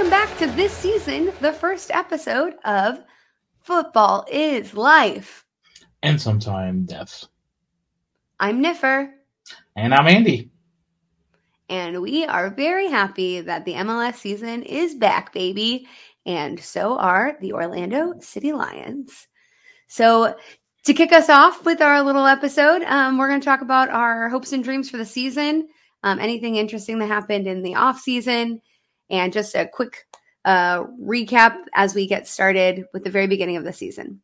welcome back to this season, the first episode of Football is Life. And sometime death. I'm Nifer. And I'm Andy. And we are very happy that the MLS season is back, baby. And so are the Orlando City Lions. So, to kick us off with our little episode, um, we're going to talk about our hopes and dreams for the season, um, anything interesting that happened in the off season, and just a quick uh, recap as we get started with the very beginning of the season.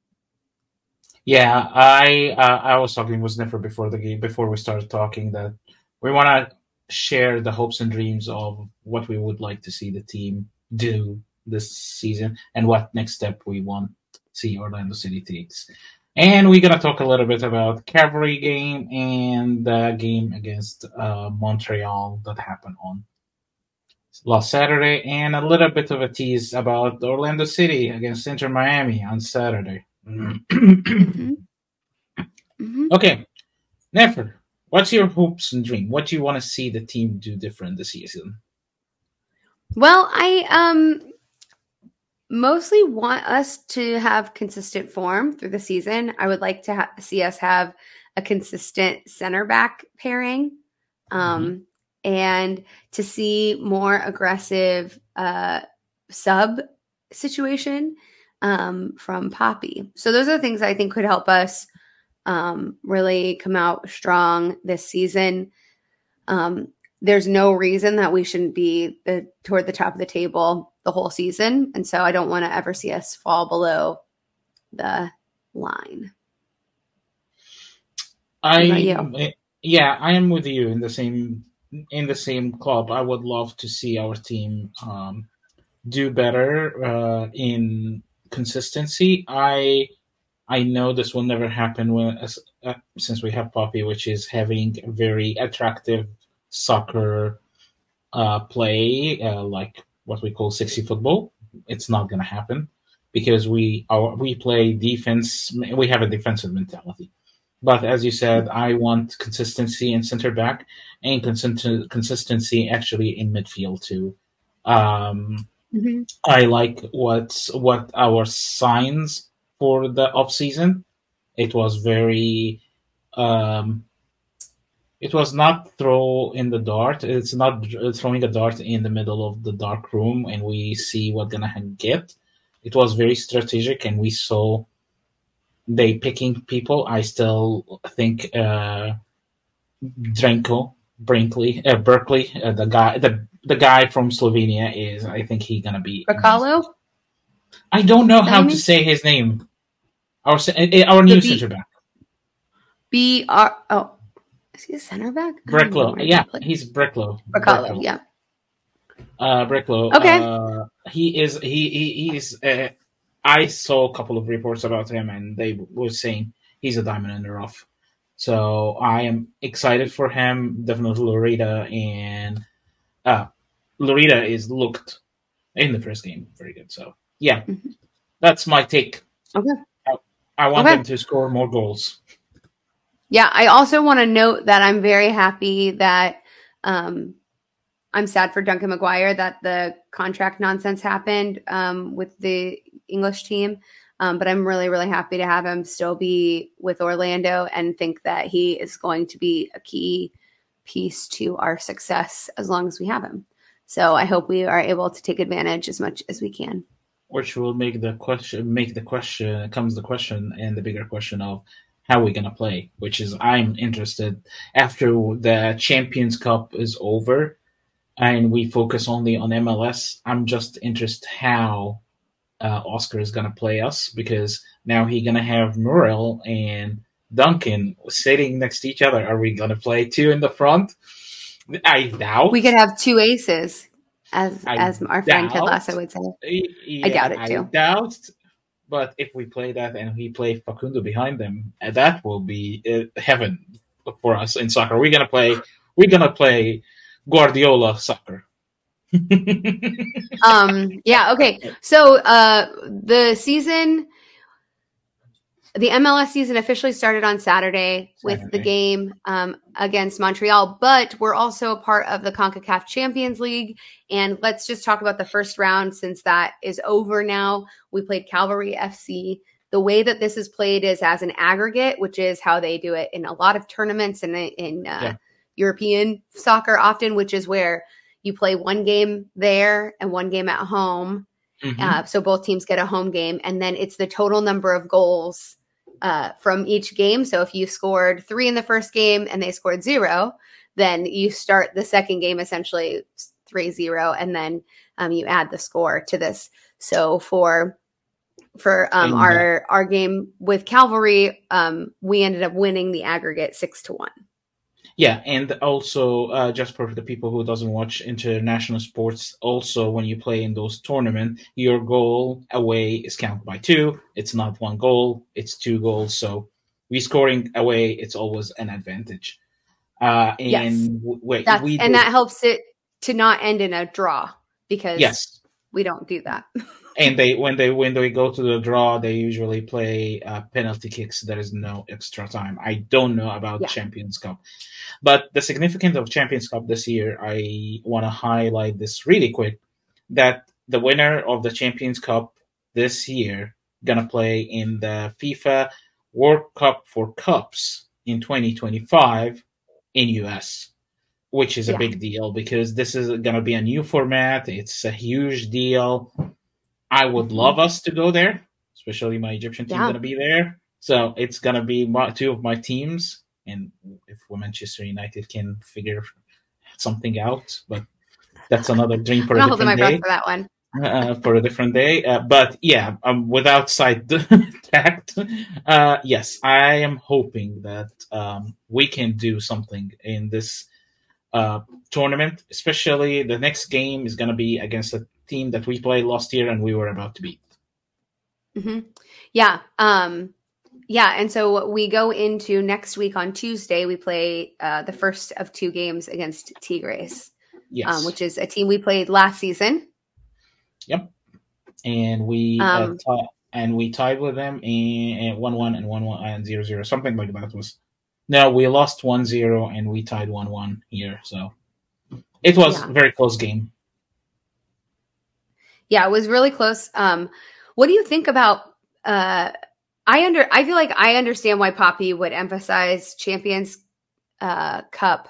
Yeah, I uh, I was talking with Sniffer before the game before we started talking that we want to share the hopes and dreams of what we would like to see the team do this season and what next step we want to see Orlando City takes. And we're gonna talk a little bit about Cavalry game and the game against uh, Montreal that happened on last Saturday, and a little bit of a tease about Orlando City against Inter Miami on Saturday. mm-hmm. Mm-hmm. Okay, Nifer, what's your hopes and dream? What do you want to see the team do different this season? Well, I um mostly want us to have consistent form through the season. I would like to ha- see us have a consistent center back pairing. Um, mm-hmm and to see more aggressive uh, sub situation um, from Papi. So those are things I think could help us um, really come out strong this season. Um, there's no reason that we shouldn't be the, toward the top of the table the whole season, and so I don't want to ever see us fall below the line. I yeah, I am with you in the same in the same club, I would love to see our team um, do better uh, in consistency. I I know this will never happen when, uh, since we have Papi, which is having a very attractive soccer uh, play, uh, like what we call sexy football. It's not going to happen because we our, we play defense. We have a defensive mentality. But as you said, I want consistency in center back and consist- consistency actually in midfield too. Um, mm-hmm. I like what what our signs for the off season. It was very. Um, it was not throw in the dart. It's not throwing a dart in the middle of the dark room and we see what gonna get. It was very strategic, and we saw they picking people. I still think uh, Drenko Brinkley, uh, Berkeley, uh, the guy, the the guy from Slovenia is. I think he's gonna be. Bacalo. I don't know how to say his name. Our uh, our new B- center back. B R oh, is he a center back? Bricklow, yeah, he's Bricklow. Bricklow, yeah. Uh, Bricklow. Okay. Uh, he is he he he's. Uh, I saw a couple of reports about him, and they were saying he's a diamond in the rough. So I am excited for him. Definitely Lodeiro and uh, Lodeiro is looked in the first game very good. So yeah, mm-hmm. that's my take. Okay. I, I want okay. them to score more goals. Yeah, I also want to note that I'm very happy that um, I'm sad for Duncan McGuire that the contract nonsense happened um, with the English team. Um, but I'm really, really happy to have him still be with Orlando and think that he is going to be a key piece to our success as long as we have him. So I hope we are able to take advantage as much as we can. Which will make the question make the question comes the question and the bigger question of how we're we gonna play, which is I'm interested after the Champions Cup is over and we focus only on MLS. I'm just interested how uh, Oscar is gonna play us because now he's gonna have Muriel and Duncan sitting next to each other. Are we gonna play two in the front? I doubt we could have two aces, as I as our friend Ted Lasso would say. Yeah, I doubt it too. I doubt, but if we play that and we play Facundo behind them, uh, that will be uh, heaven for us in soccer. We're gonna play. We're gonna play Guardiola soccer. Um yeah okay so uh the season the MLS season officially started on Saturday, Saturday. with the game um, against Montreal, but we're also a part of the CONCACAF Champions League. And let's just talk about the first round since that is over now. We played Cavalry FC. The way that this is played is as an aggregate, which is how they do it in a lot of tournaments and in, in uh, yeah. European soccer often, which is where you play one game there and one game at home. Mm-hmm. Uh, so both teams get a home game, and then it's the total number of goals uh, from each game. So if you scored three in the first game and they scored zero, then you start the second game essentially three zero, and then um, you add the score to this. So for for um, our our game with Cavalry, um, we ended up winning the aggregate six to one. Yeah, and also uh, just for the people who doesn't watch international sports, also when you play in those tournaments, your goal away is counted by two. It's not one goal; it's two goals. So we scoring away, it's always an advantage. Uh, and yes. wait, we and that helps it to not end in a draw because yes, we don't do that. and they when they when they go to the draw, they usually play uh, penalty kicks. There is no extra time. I don't know about yeah. Champions Cup, but the significance of Champions Cup this year, I want to highlight this really quick. That the winner of the Champions Cup this year gonna play in the FIFA World Cup for Cups in 2025 in US which is a big deal because this is going to be a new format. It's a huge deal. I would mm-hmm. love us to go there, especially my Egyptian team yeah. going to be there. So it's going to be my, two of my teams, and if Manchester United can figure something out, but that's another dream for I'm a different day. for that one. Uh, for a different day, uh, but yeah, um, without side tact, uh, yes, I am hoping that um, we can do something in this uh, tournament. Especially the next game is going to be against a team that we played last year and we were about to beat. Mm-hmm. Yeah. Um, yeah. And so we go into next week on Tuesday, we play uh, the first of two games against Tigres, yes. Um, which is a team we played last season. Yep. And we, uh, um, uh, t- and we tied with them in one one and one one and zero zero something like that was no we lost one zero and we tied one one here so it was yeah. a very close game yeah, it was really close. Um, what do you think about? Uh, I under I feel like I understand why Papi would emphasize Champions uh, Cup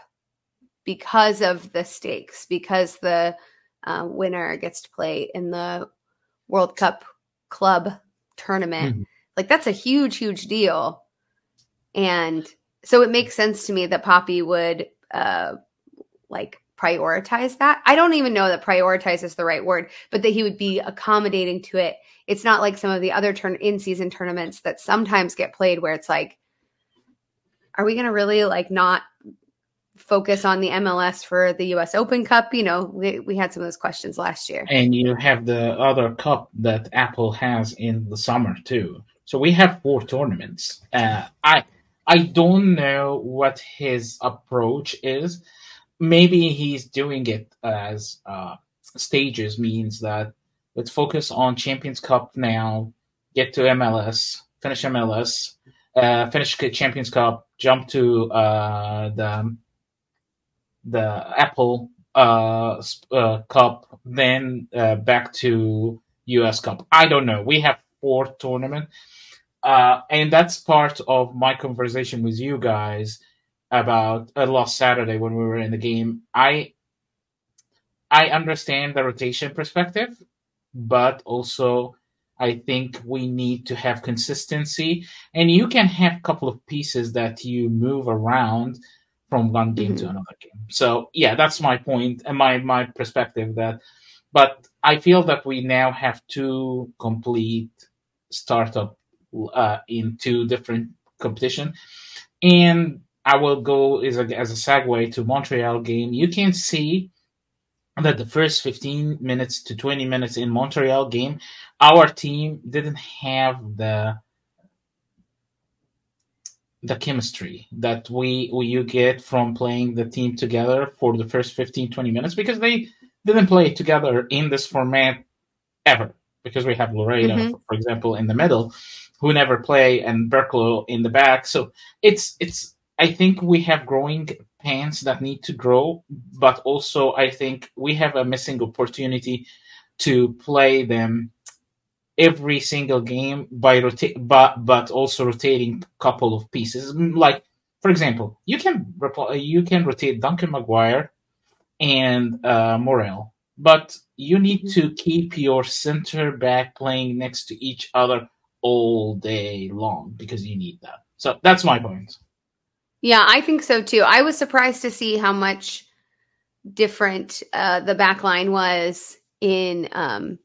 because of the stakes, because the uh, winner gets to play in the World Cup club tournament. Mm-hmm. Like that's a huge, huge deal, and so it makes sense to me that Papi would uh, like prioritize that. I don't even know that prioritize is the right word, but that he would be accommodating to it. It's not like some of the other turn in season tournaments that sometimes get played where it's like, are we going to really like not focus on the MLS for the US Open Cup? You know, we, we had some of those questions last year. And you have the other cup that Apple has in the summer too. So we have four tournaments. Uh, I I don't know what his approach is maybe he's doing it as uh, stages means that let's focus on Champions Cup now, get to MLS, finish MLS, uh, finish Champions Cup, jump to uh, the the Apple uh, uh Cup, then uh, back to US Cup. I don't know. We have four tournament, uh, and that's part of my conversation with you guys about uh, last Saturday when we were in the game. I I understand the rotation perspective, but also I think we need to have consistency, and you can have a couple of pieces that you move around from one game mm-hmm. to another game. So yeah, that's my point and my my perspective. That, but I feel that we now have two complete startup uh, in two different competition, and I will go as a, as a segue to Montreal game. You can see that the first 15 minutes to 20 minutes in Montreal game, our team didn't have the the chemistry that we, we you get from playing the team together for the first 15 20 minutes because they didn't play together in this format ever because we have Lodeiro, mm-hmm. for, for, example, in the middle. who never play, and Berklo in the back. So it's it's. I think we have growing pains that need to grow, but also I think we have a missing opportunity to play them every single game by rotate, but but also rotating couple of pieces. Like for example, you can you can rotate Duncan McGuire and uh, Muriel, but you need to keep your center back playing next to each other all day long because you need that. So that's my point. Yeah, I think so too. I was surprised to see how much different uh, the back line was in um,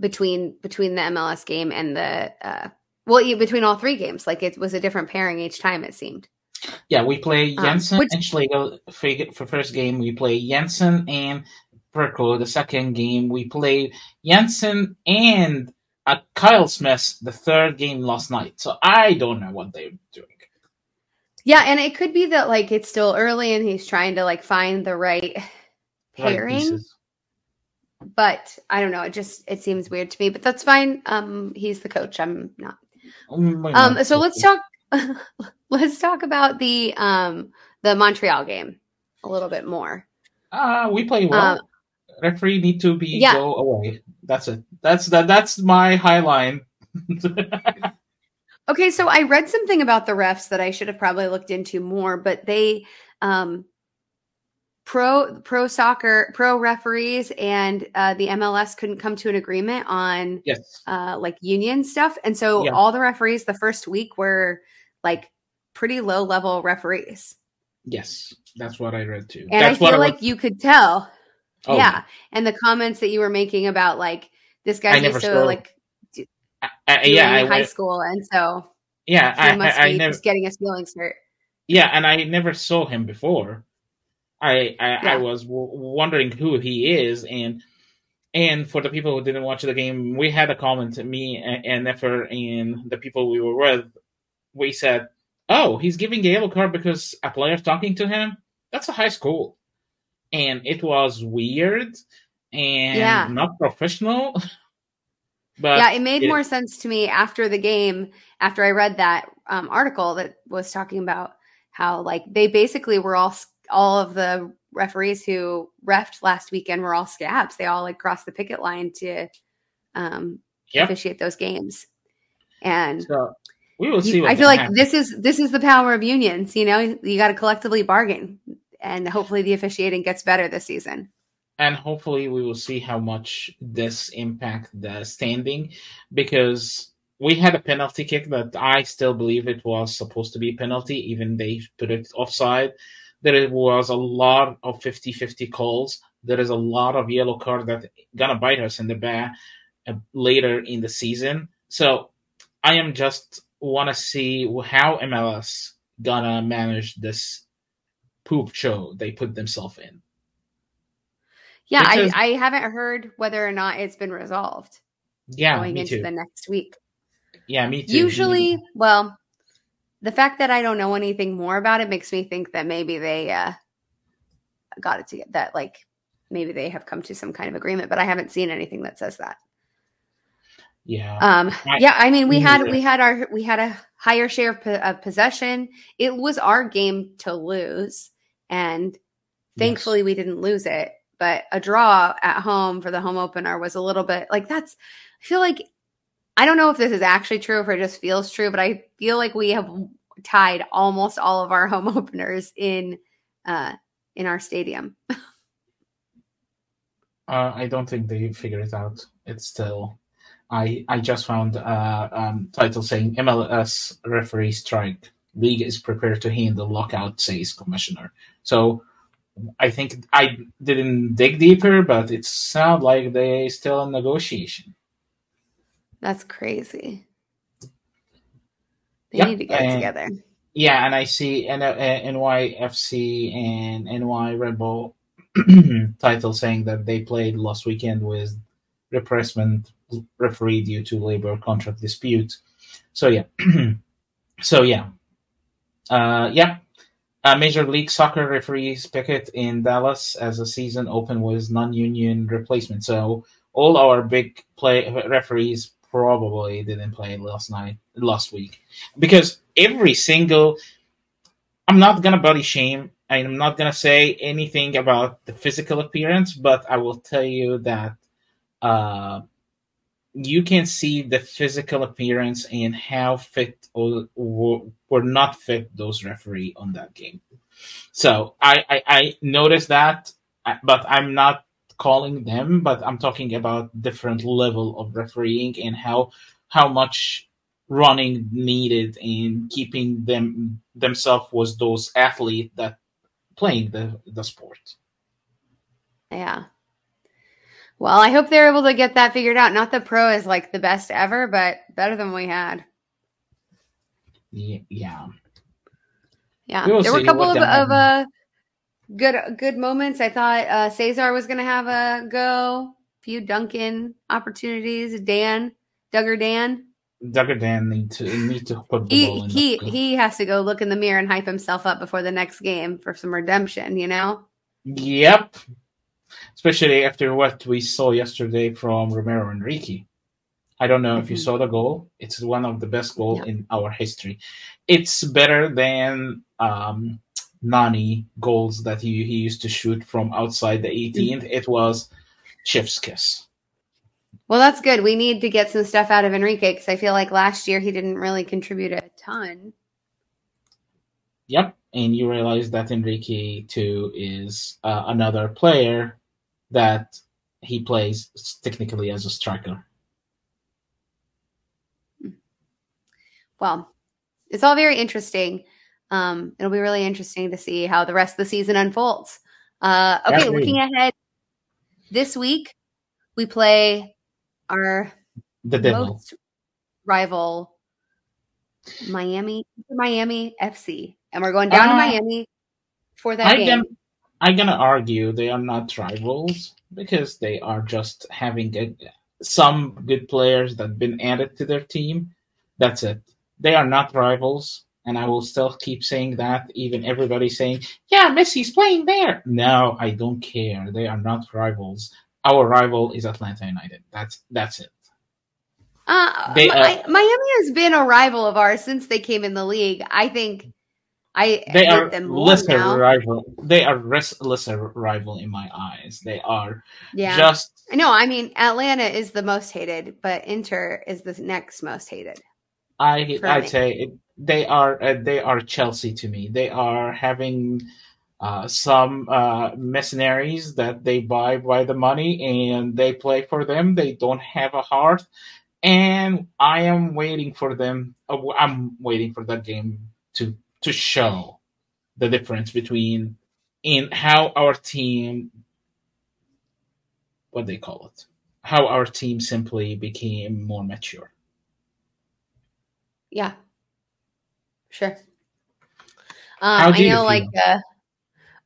between between the MLS game and the uh, well between all three games. Like it was a different pairing each time. It seemed. Yeah, we play um, Jansson um, which, and Schlegel for, for first game. We play Jansson and Perko The second game we play Jansson and uh, Kyle Smith. The third game last night. So I don't know what they're doing. Yeah, and it could be that like it's still early and he's trying to like find the right pairing. Right but I don't know. It just it seems weird to me, but that's fine. Um, he's the coach. I'm not. Um, so let's talk. let's talk about the um the Montreal game a little bit more. Uh we play well. Uh, Referee need to be yeah. go away. That's it. That's that. That's my high line. okay, so I read something about the refs that I should have probably looked into more, but they um pro pro soccer pro referees and uh, the MLS couldn't come to an agreement on yes uh, like union stuff, and so yeah. all the referees the first week were like pretty low level referees. Yes, that's what I read too. And that's I feel like you could tell. Oh. Yeah, and the comments that you were making about like this guy used to saw... like yeah in high school, and so yeah, I, must I, I, be never... just getting his feelings hurt. Yeah, and I never saw him before. I I, yeah. I was w- wondering who he is, and and for the people who didn't watch the game, we had a comment. Me and, Nifer and the people we were with, we said, "Oh, he's giving a yellow card because a player talking to him. That's a high school." And it was weird and yeah. not professional. but yeah, it made it, more sense to me after the game, after I read that um, article that was talking about how like they basically were all all of the referees who refed last weekend were all scabs. They all like crossed the picket line to um, yep. officiate those games. And so we will see. You, I feel like happens. this is this is the power of unions. You know, you got to collectively bargain, and hopefully the officiating gets better this season. And hopefully we will see how much this impact the standing, because we had a penalty kick that I still believe it was supposed to be a penalty, even they put it offside there was a lot of 50-50 calls. There is a lot of yellow card that gonna bite us in the back uh, later in the season. So I am just want to see how MLS gonna manage this poop show they put themselves in. Yeah, because, I, I haven't heard whether or not it's been resolved. Yeah, going into too. the next week. Yeah, me too. Usually, me. well, the fact that I don't know anything more about it makes me think that maybe they uh, got it to that like maybe they have come to some kind of agreement, but I haven't seen anything that says that. Yeah. Um. I, yeah. I mean, we had we had our we had a higher share of, of possession. It was our game to lose, and thankfully yes. we didn't lose it. But a draw at home for the home opener was a little bit like that's. I feel like I don't know if this is actually true if it just feels true, but I feel like we have tied almost all of our home openers in uh, in our stadium. uh, I don't think they figured it out. It's still. I I just found uh, um, title saying MLS referee strike. League is prepared to handle lockout, says commissioner. So I think I didn't dig deeper, but it sounds like they still in negotiation. That's crazy. They yep. need to get and, together. Yeah, and I see N- uh, NYFC and NY Red Bull title saying that they played last weekend with repressment referee due to labor contract dispute. So yeah, so yeah, uh, yeah. Uh, Major League Soccer referees picket in Dallas as the season open was non-union replacement. So all our big play referees probably didn't play last night, last week, because every single. I'm not gonna body shame. I'm not gonna say anything about the physical appearance, but I will tell you that uh, you can see the physical appearance and how fit or, were not fit those referee on that game. So I, I, I noticed that, uh, but I'm not calling them, but I'm talking about different level of refereeing and how how much running needed in keeping them themselves was those athletes that playing the the sport. Yeah. Well, I hope they're able to get that figured out. Not the pro is like the best ever, but better than we had. Yeah. Yeah. yeah. There were a couple of, of uh, good good moments. I thought uh, Cesar was going to have a go. A few Duncan opportunities. Dan, Duggar Dan. Duggar Dan need to need to put the he, ball in. He he has to go look in the mirror and hype himself up before the next game for some redemption. You know. Yep. Especially after what we saw yesterday from Ramiro and Enrique. I don't know mm-hmm. if you mm-hmm. saw the goal. It's one of the best goals yep. in our history. It's better than um, Nani goals that he, he used to shoot from outside the 18th. Mm-hmm. It was chef's kiss. Well, that's good. We need to get some stuff out of Enrique because I feel like last year he didn't really contribute a ton. Yep, and you realize that Enrique too is uh, another player that he plays technically as a striker. Well, it's all very interesting. Um, it'll be really interesting to see how the rest of the season unfolds. Uh, okay, looking ahead, this week we play our the most rival Miami Miami FC, and we're going down uh, to Miami for that I game. I'm gonna argue they are not rivals because they are just having a, some good players that have been added to their team. That's it. They are not rivals and I will still keep saying that, even everybody saying, "Yeah, Messi's playing there." No, I don't care. They are not rivals. Our rival is Atlanta United. That's that's it. Uh, they, uh, Miami has been a rival of ours since they came in the league. I think I they are lesser now. rival. They are res- lesser rival in my eyes. They are yeah. Just no, I mean Atlanta is the most hated, but Inter is the next most hated. I I'd say it, they are uh, they are Chelsea to me. They are having uh, some uh, mercenaries that they buy by the money and they play for them. They don't have a heart, and I am waiting for them. Uh, I'm waiting for that game to to show the difference between in how our team what they call it how our team simply became more mature yeah Sure. Um, I know, like, uh,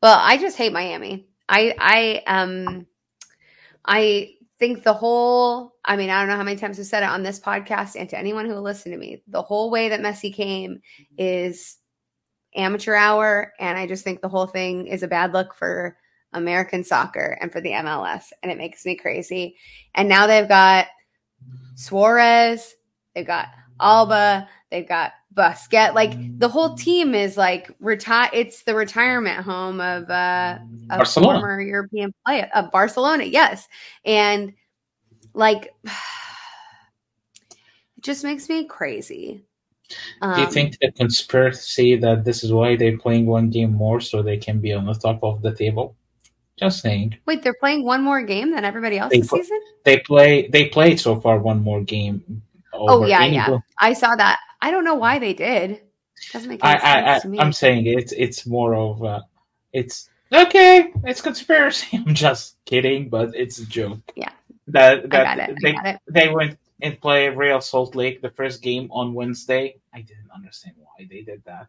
well, I just hate Miami. I, I, um, I think the whole, I mean, I don't know how many times I've said it on this podcast and to anyone who will listen to me, the whole way that Messi came is amateur hour. And I just think the whole thing is a bad look for American soccer and for the MLS. And it makes me crazy. And now they've got Suarez, they've got Alba, they've got Busquets. Like the whole team is like retire. It's the retirement home of uh, a Barcelona. former European player of Barcelona. Yes, and like it just makes me crazy. Um, Do you think the conspiracy that this is why they're playing one game more so they can be on the top of the table? Just saying. Wait, they're playing one more game than everybody else they this season? They play. They played so far one more game. oh yeah, yeah. I saw that. I don't know why they did. Doesn't make any I, sense I, to me. I'm saying it's it's more of uh, it's okay. It's conspiracy. I'm just kidding, but it's a joke. Yeah. That that they they went and play Real Salt Lake the first game on Wednesday. I didn't understand why they did that.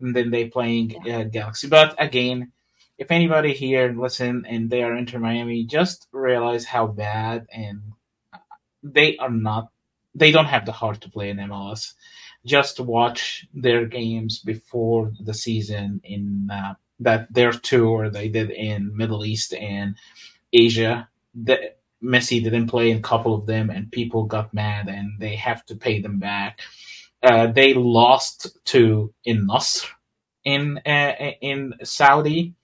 And then they playing yeah. uh, Galaxy. But again, if anybody here listen and they are Inter Miami, just realize how bad and they are not. They don't have the heart to play in MLS just watch their games before the season in uh, that their tour they did in Middle East and Asia. The, Messi didn't play in a couple of them, and people got mad, and they have to pay them back. Uh, they lost to in Nasr in uh, in Saudi,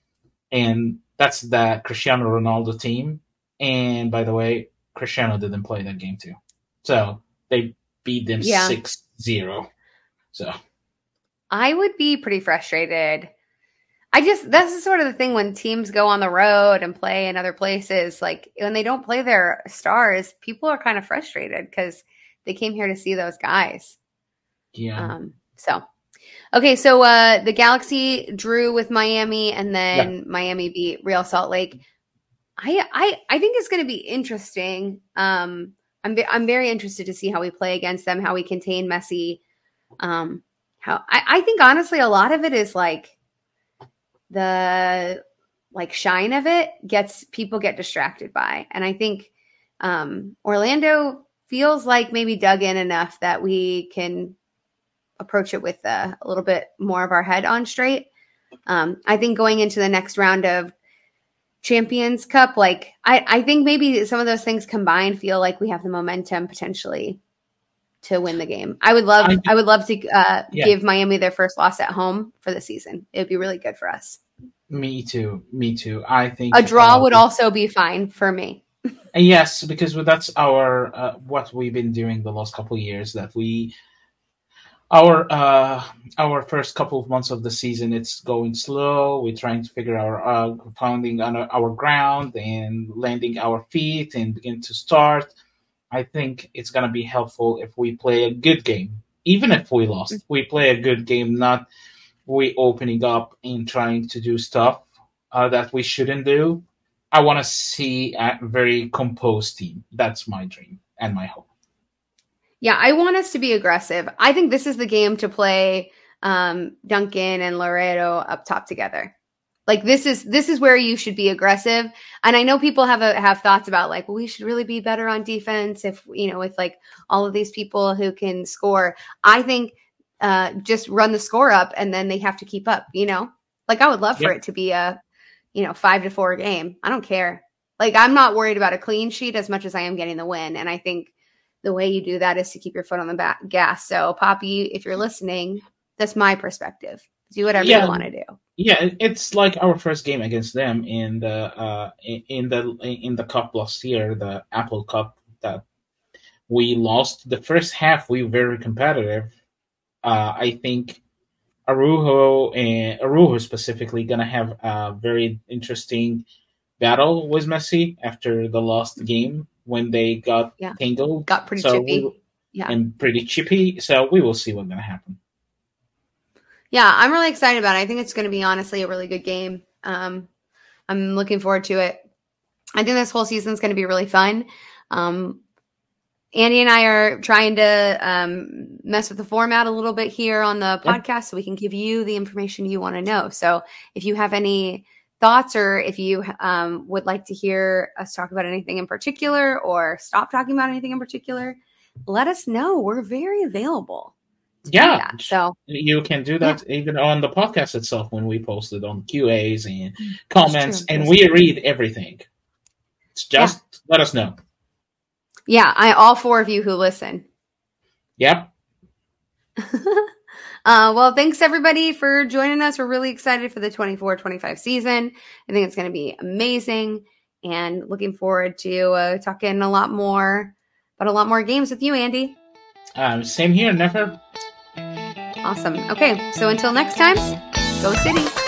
and that's the Cristiano Ronaldo team. And by the way, Cristiano didn't play that game too, so they beat them Yeah. 6-0. So I would be pretty frustrated. I just that's the sort of the thing when teams go on the road and play in other places, like when they don't play their stars, people are kind of frustrated because they came here to see those guys. yeah, Um, so okay, so uh the Galaxy drew with Miami and then Miami beat Real Salt Lake. I I I think it's going to be interesting. Um I'm ve- I'm very interested to see how we play against them, how we contain Messi. Um how I, I think honestly a lot of it is like the like shine of it gets people get distracted by. And I think um Orlando feels like maybe dug in enough that we can approach it with uh, a little bit more of our head on straight. Um, I think going into the next round of Champions Cup, like I, I think maybe some of those things combined feel like we have the momentum potentially to win the game. I would love, I- I, would love to uh, Yeah. give Miami their first loss at home for the season. It would be really good for us. me too, me too. I think A draw uh, would also be fine for me. Yes, because that's our uh, what we've been doing the last couple of years. That we our uh, our first couple of months of the season, it's going slow. We're trying to figure our uh, founding on our, our ground and landing our feet and begin to start. I think it's gonna be helpful if we play a good game, even if we lost. We play a good game, not we opening up and trying to do stuff uh, that we shouldn't do. I want to see a very composed team. That's my dream and my hope. Yeah, I want us to be aggressive. I think this is the game to play um, Duncan and Lodeiro up top together. Like this is this is where you should be aggressive. And I know people have a, have thoughts about like, well, we should really be better on defense if you know with like all of these people who can score. I think uh, just run the score up and then they have to keep up. You know, like I would love for it to be a you know five to four game. I don't care. Like I'm not worried about a clean sheet as much as I am getting the win. And I think the way you do that is to keep your foot on the back gas. So, Papi, if you're listening, that's my perspective. Do whatever Yeah. you want to do. Yeah, it's like our first game against them in the uh, in the in the cup last year, the Apple Cup that we lost. The first half we were very competitive. Uh, I think Araujo and Araujo specifically gonna have a very interesting battle with Messi after the last game when they got Yeah. tangled. Got pretty So chippy. we- Yeah. and pretty chippy. So we will see what's gonna happen. Yeah, I'm really excited about it. I think it's going to be honestly a really good game. Um, I'm looking forward to it. I think this whole season is going to be really fun. Um, Andy and I are trying to um, mess with the format a little bit here on the Yeah. podcast so we can give you the information you want to know. So if you have any thoughts or if you um, would like to hear us talk about anything in particular or stop talking about anything in particular, let us know. We're very available. Yeah. So You can do that even on the podcast itself when we post it on QAs and Mm, comments, and we read everything. It's just let us know. yeah, I all four of you who listen. Yep. uh, well, thanks everybody for joining us. We're really excited for the 24 25 season. I think it's going to be amazing and looking forward to uh, talking a lot more about a lot more games with you, Andy. Um, same here. Nifer. Awesome. Okay, so until next time, go City.